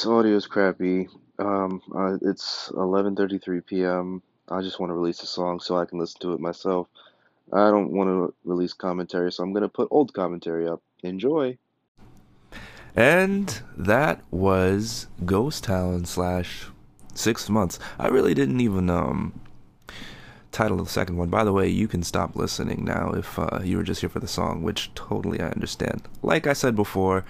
this audio is crappy. Um, uh, it's 11:33 p.m. I just want to release a song so I can listen to it myself. I don't want to release commentary, so I'm gonna put old commentary up. Enjoy. And that was Ghost Town slash Six Months. I really didn't even um title the second one. By the way, you can stop listening now if uh, you were just here for the song, which totally I understand. Like I said before,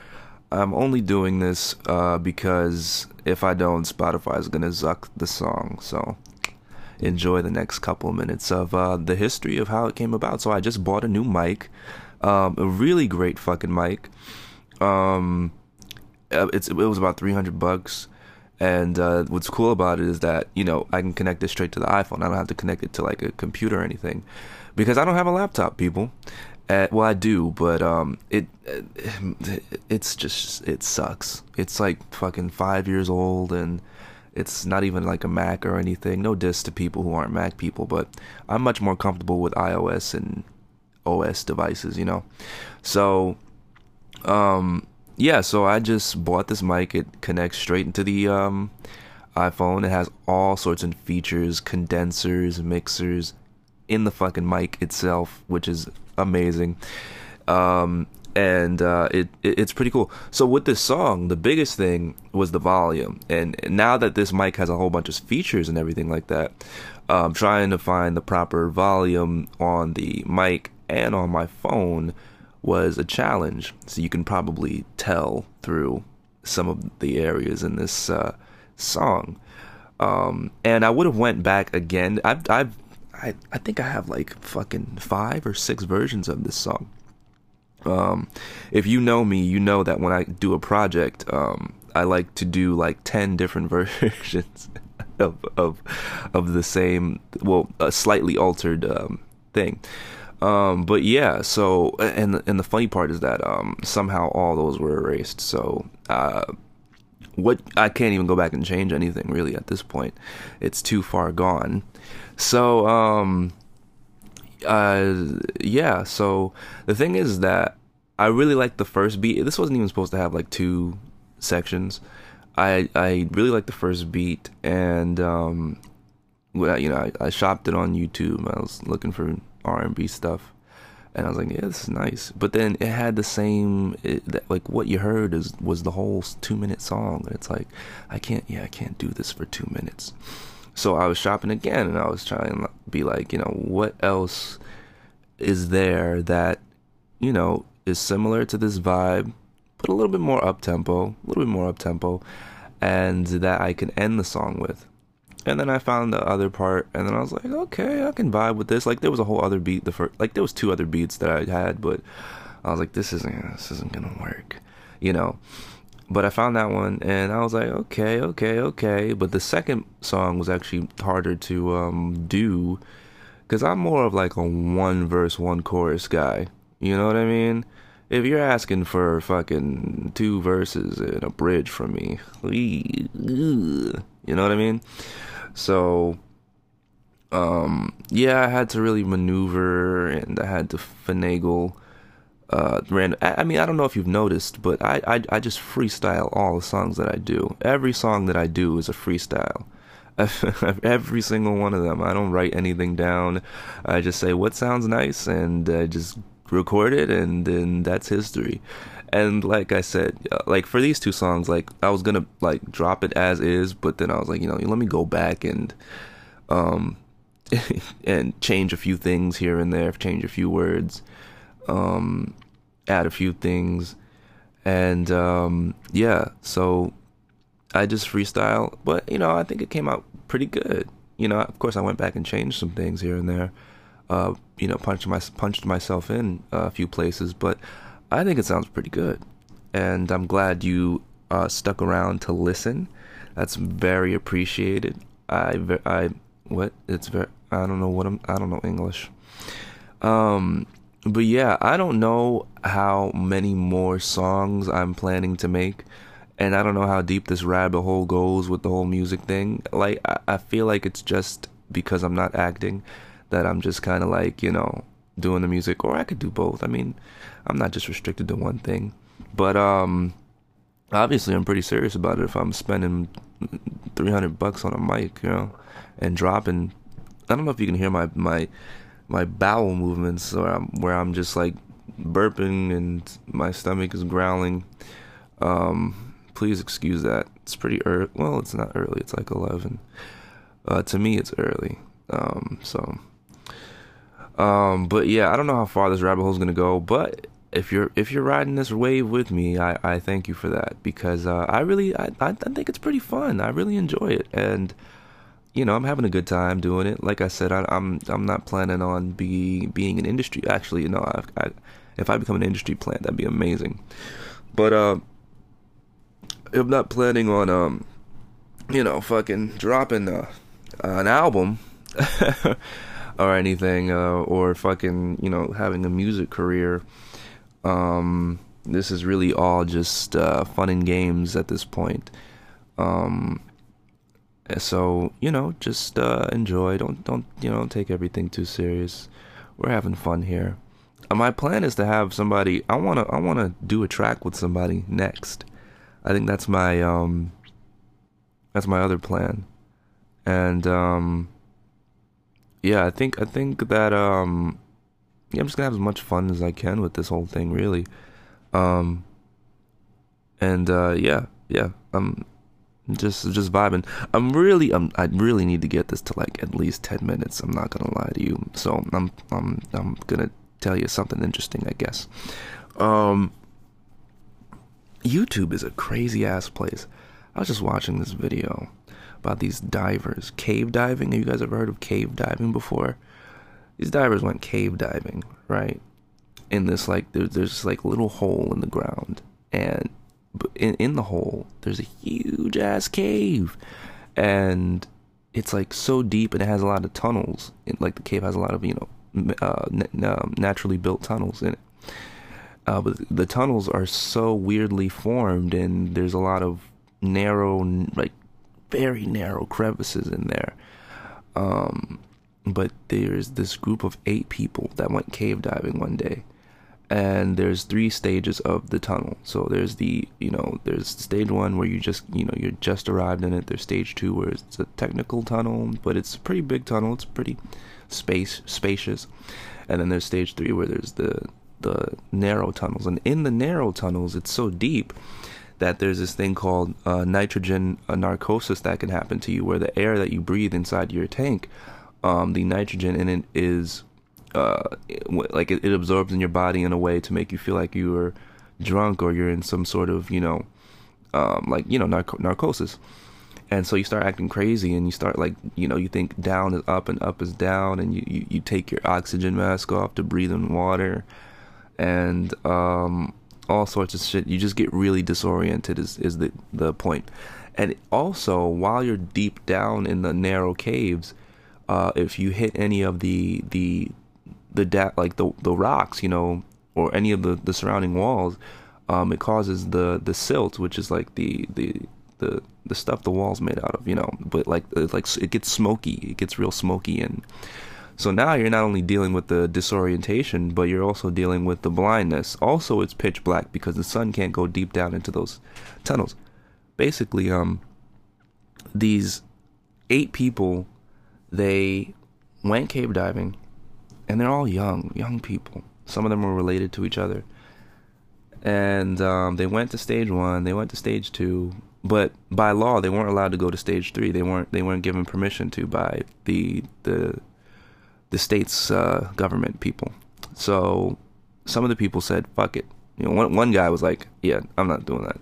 I'm only doing this uh, because if I don't, Spotify is gonna zuck the song. So enjoy the next couple minutes of uh, the history of how it came about. So I just bought a new mic, um, a really great fucking mic. Um, uh, it's it was about 300 bucks. And uh, what's cool about it is that you know I can connect it straight to the iPhone. I don't have to connect it to like a computer or anything, because I don't have a laptop, people. Uh, well, I do, but um, it, it it's just it sucks. It's like fucking five years old, and it's not even like a Mac or anything. No diss to people who aren't Mac people, but I'm much more comfortable with iOS and OS devices, you know. So, um, yeah. So I just bought this mic. It connects straight into the um iPhone. It has all sorts of features, condensers, mixers in the fucking mic itself, which is amazing. Um, and uh, it, it, it's pretty cool. So with this song, the biggest thing was the volume, and now that this mic has a whole bunch of features and everything like that, um, trying to find the proper volume on the mic and on my phone was a challenge. So you can probably tell through some of the areas in this uh, song. Um, and I would have went back again. I've I've I, I think I have like fucking five or six versions of this song. Um, if you know me, you know that when I do a project, um, I like to do like ten different versions of of of the same, well, a slightly altered um, thing. Um, but yeah, so and and the funny part is that um, somehow all those were erased. So uh, what I can't even go back and change anything really at this point. It's too far gone. So, um, uh, yeah. So the thing is that I really like the first beat. This wasn't even supposed to have like two sections. I I really like the first beat, and um, well, you know, I, I shopped it on YouTube. I was looking for R and B stuff, and I was like, yeah, this is nice. But then it had the same, it, like what you heard is was the whole two minute song. And it's like, I can't, yeah, I can't do this for two minutes. So I was shopping again, and I was trying to be like, you know, what else is there that, you know, is similar to this vibe, but a little bit more up tempo, a little bit more up tempo, and that I can end the song with. And then I found the other part, and then I was like, okay, I can vibe with this. Like there was a whole other beat. The first, like there was two other beats that I had, but I was like, this isn't, this isn't gonna work, you know. But I found that one, and I was like, okay, okay, okay. But the second song was actually harder to um, do, cause I'm more of like a one verse, one chorus guy. You know what I mean? If you're asking for fucking two verses and a bridge from me, you know what I mean? So, um, yeah, I had to really maneuver and I had to finagle. Uh, random. I, mean, I don't know if you've noticed, but I, I I just freestyle all the songs that I do. Every song that I do is a freestyle. Every single one of them. I don't write anything down. I just say what sounds nice and I just record it, and then that's history. And like I said, uh, like for these two songs, like I was gonna like drop it as is, but then I was like, you know, let me go back and um and change a few things here and there, change a few words, um, add a few things, and um, yeah, so I just freestyle. But you know, I think it came out pretty good. You know, of course, I went back and changed some things here and there. Uh, you know, punched my punched myself in a few places, but I think it sounds pretty good, and I'm glad you uh, stuck around to listen. That's very appreciated. I I what it's very I don't know what I'm I don't know English. Um, but yeah, I don't know how many more songs I'm planning to make, and I don't know how deep this rabbit hole goes with the whole music thing. Like I, I feel like it's just because I'm not acting that I'm just kind of like you know doing the music, or I could do both. I mean, I'm not just restricted to one thing. But um, obviously, I'm pretty serious about it. If I'm spending 300 bucks on a mic, you know, and dropping, I don't know if you can hear my my my bowel movements, or I'm, where I'm just like burping and my stomach is growling. Um, please excuse that. It's pretty early. Well, it's not early. It's like 11. Uh, to me, it's early. Um, so um, but yeah, I don't know how far this rabbit hole is gonna go, but if you're if you're riding this wave with me, I, I thank you for that because uh, I really I, I think it's pretty fun. I really enjoy it, and you know I'm having a good time doing it. Like I said, I, am I'm, I'm not planning on be being an industry. Actually, you know, I, I, if I become an industry plant, that'd be amazing. But uh, I'm not planning on um, you know, fucking dropping uh, an album. or anything, uh, or fucking, you know, having a music career. Um, this is really all just uh, fun and games at this point. Um, so you know, just uh, enjoy. Don't don't you know? Take everything too serious. We're having fun here. Uh, my plan is to have somebody. I wanna I wanna do a track with somebody next. I think that's my um. That's my other plan, and um yeah, I think I think that um yeah, I'm just gonna have as much fun as I can with this whole thing, really. Um and uh yeah, yeah, I'm just just vibing. I'm really I'm I really need to get this to like at least 10 minutes. I'm not gonna lie to you. So I'm I'm I'm gonna tell you something interesting, I guess. Um YouTube is a crazy ass place. I was just watching this video about these divers. Cave diving. Have you guys ever heard of cave diving before? These divers went cave diving, right? In this like there's there's like little hole in the ground, and in in the hole there's a huge ass cave, and it's like so deep and it has a lot of tunnels. It, like the cave has a lot of you know uh, um, naturally built tunnels in it. Uh, but the tunnels are so weirdly formed, and there's a lot of narrow, like very narrow crevices in there. Um, but there's this group of eight people that went cave diving one day, and there's three stages of the tunnel. So there's the you know there's stage one where you just you know you're just arrived in it. There's stage two where it's a technical tunnel, but it's a pretty big tunnel. It's pretty space spacious, and then there's stage three where there's the the narrow tunnels. And in the narrow tunnels, it's so deep that there's this thing called uh, nitrogen uh, narcosis that can happen to you, where the air that you breathe inside your tank, um, the nitrogen in it is uh, like it, it, absorbs in your body in a way to make you feel like you are drunk or you're in some sort of you know um, like you know narco- narcosis. And so you start acting crazy and you start like you know you think down is up and up is down and you, you, you take your oxygen mask off to breathe in water and um, all sorts of shit. You just get really disoriented is, is the, the point. And also while you're deep down in the narrow caves uh, if you hit any of the the the da- like the the rocks, you know, or any of the, the surrounding walls, um, it causes the the silt, which is like the the the the stuff the walls made out of, you know. But like it, like it gets smoky, it gets real smoky, and so now you're not only dealing with the disorientation, but you're also dealing with the blindness. Also, it's pitch black because the sun can't go deep down into those tunnels. Basically, um, these eight people, they went cave diving and they're all young, young people. Some of them were related to each other. And um, they went to stage one, they went to stage two, but by law they weren't allowed to go to stage three. They weren't they weren't given permission to by the the the state's uh, government people. So some of the people said, "Fuck it." You know, one one guy was like, "Yeah, I'm not doing that,"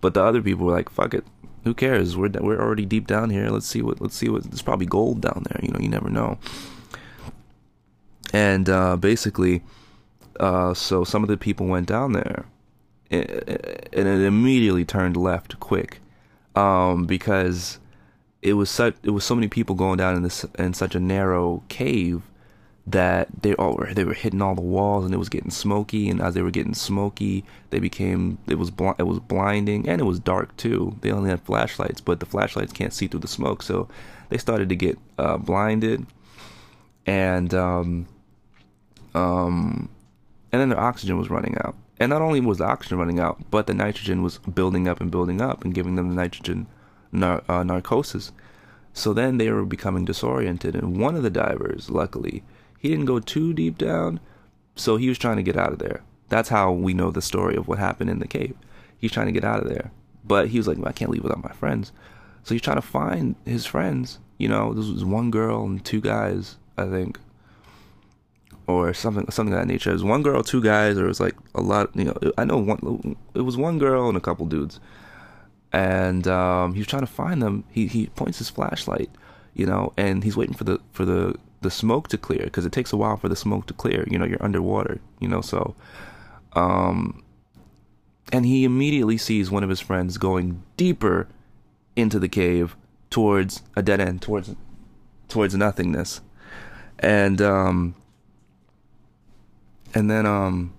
but the other people were like, "Fuck it." Who cares? We're we're already deep down here. Let's see what let's see what. There's probably gold down there. You know, you never know and uh, basically, uh, so some of the people went down there, and it immediately turned left quick, um, because it was such it was so many people going down in this in such a narrow cave that they all were they were hitting all the walls and it was getting smoky. And as they were getting smoky they became it was bl- it was blinding and it was dark too. They only had flashlights but the flashlights can't see through the smoke. So they started to get uh, blinded. And um, um, and then the oxygen was running out. And not only was the oxygen running out, but the nitrogen was building up and building up and giving them the nitrogen nar- uh, narcosis. So then they were becoming disoriented. And one of the divers, luckily, he didn't go too deep down, so he was trying to get out of there. That's how we know the story of what happened in the cave. He's trying to get out of there. But he was like, I can't leave without my friends. So he's trying to find his friends. You know, this was one girl and two guys, I think or something something of that nature. It was one girl, two guys, or it was like a lot. You know, I know one. It was one girl and a couple dudes, and um, he was trying to find them. He he points his flashlight, you know, and he's waiting for the for the the smoke to clear because it takes a while for the smoke to clear. You know, you're underwater. You know, so. Um, and he immediately sees one of his friends going deeper into the cave towards a dead end, towards towards nothingness, and um, and then um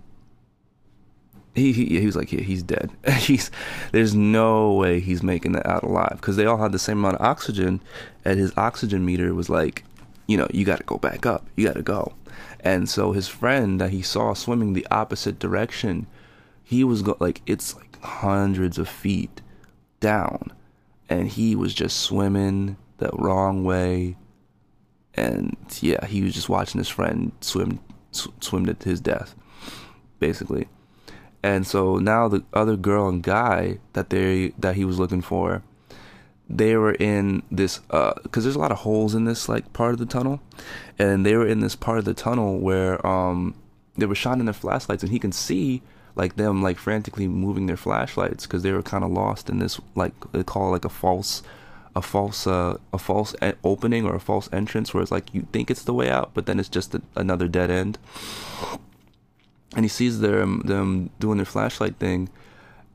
he, he he was like yeah, he's dead. He's there's no way he's making that out alive. Because they all had the same amount of oxygen and his oxygen meter was like you know you got to go back up. You got to go. And so his friend that he saw swimming the opposite direction he was go- like it's like hundreds of feet down. And he was just swimming the wrong way. And yeah he was just watching his friend swim sw- swim to his death, basically. And so now the other girl and guy that they that he was looking for, they were in this because uh, there's a lot of holes in this like part of the tunnel, and they were in this part of the tunnel where um they were shining their flashlights, and he can see like them like frantically moving their flashlights because they were kind of lost in this like they call it like a false a false uh, a false opening or a false entrance where it's like you think it's the way out, but then it's just a, another dead end. And he sees them them doing their flashlight thing,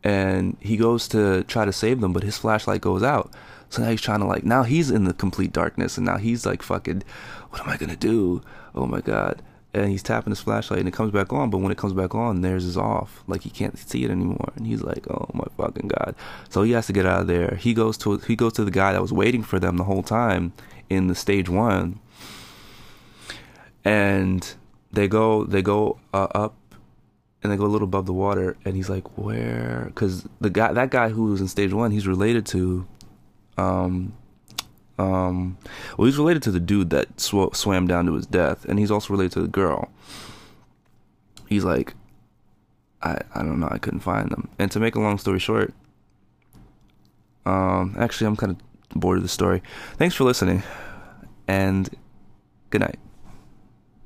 and he goes to try to save them, but his flashlight goes out. So now he's trying to like now he's in the complete darkness, and now he's like fucking, what am I gonna do? Oh my god! And he's tapping his flashlight and it comes back on but when it comes back on theirs is off. Like he can't see it anymore. And he's like oh my fucking god. So he has to get out of there. He goes to he goes to the guy that was waiting for them the whole time in the stage one. And they go they go uh, up and they go a little above the water, and he's like, "Where?" Because the guy, that guy who was in stage one, he's related to, um, um, well, he's related to the dude that sw- swam down to his death, and he's also related to the girl. He's like, I, I don't know, I couldn't find them. And to make a long story short, um, actually, I'm kind of bored of the story. Thanks for listening, and good night.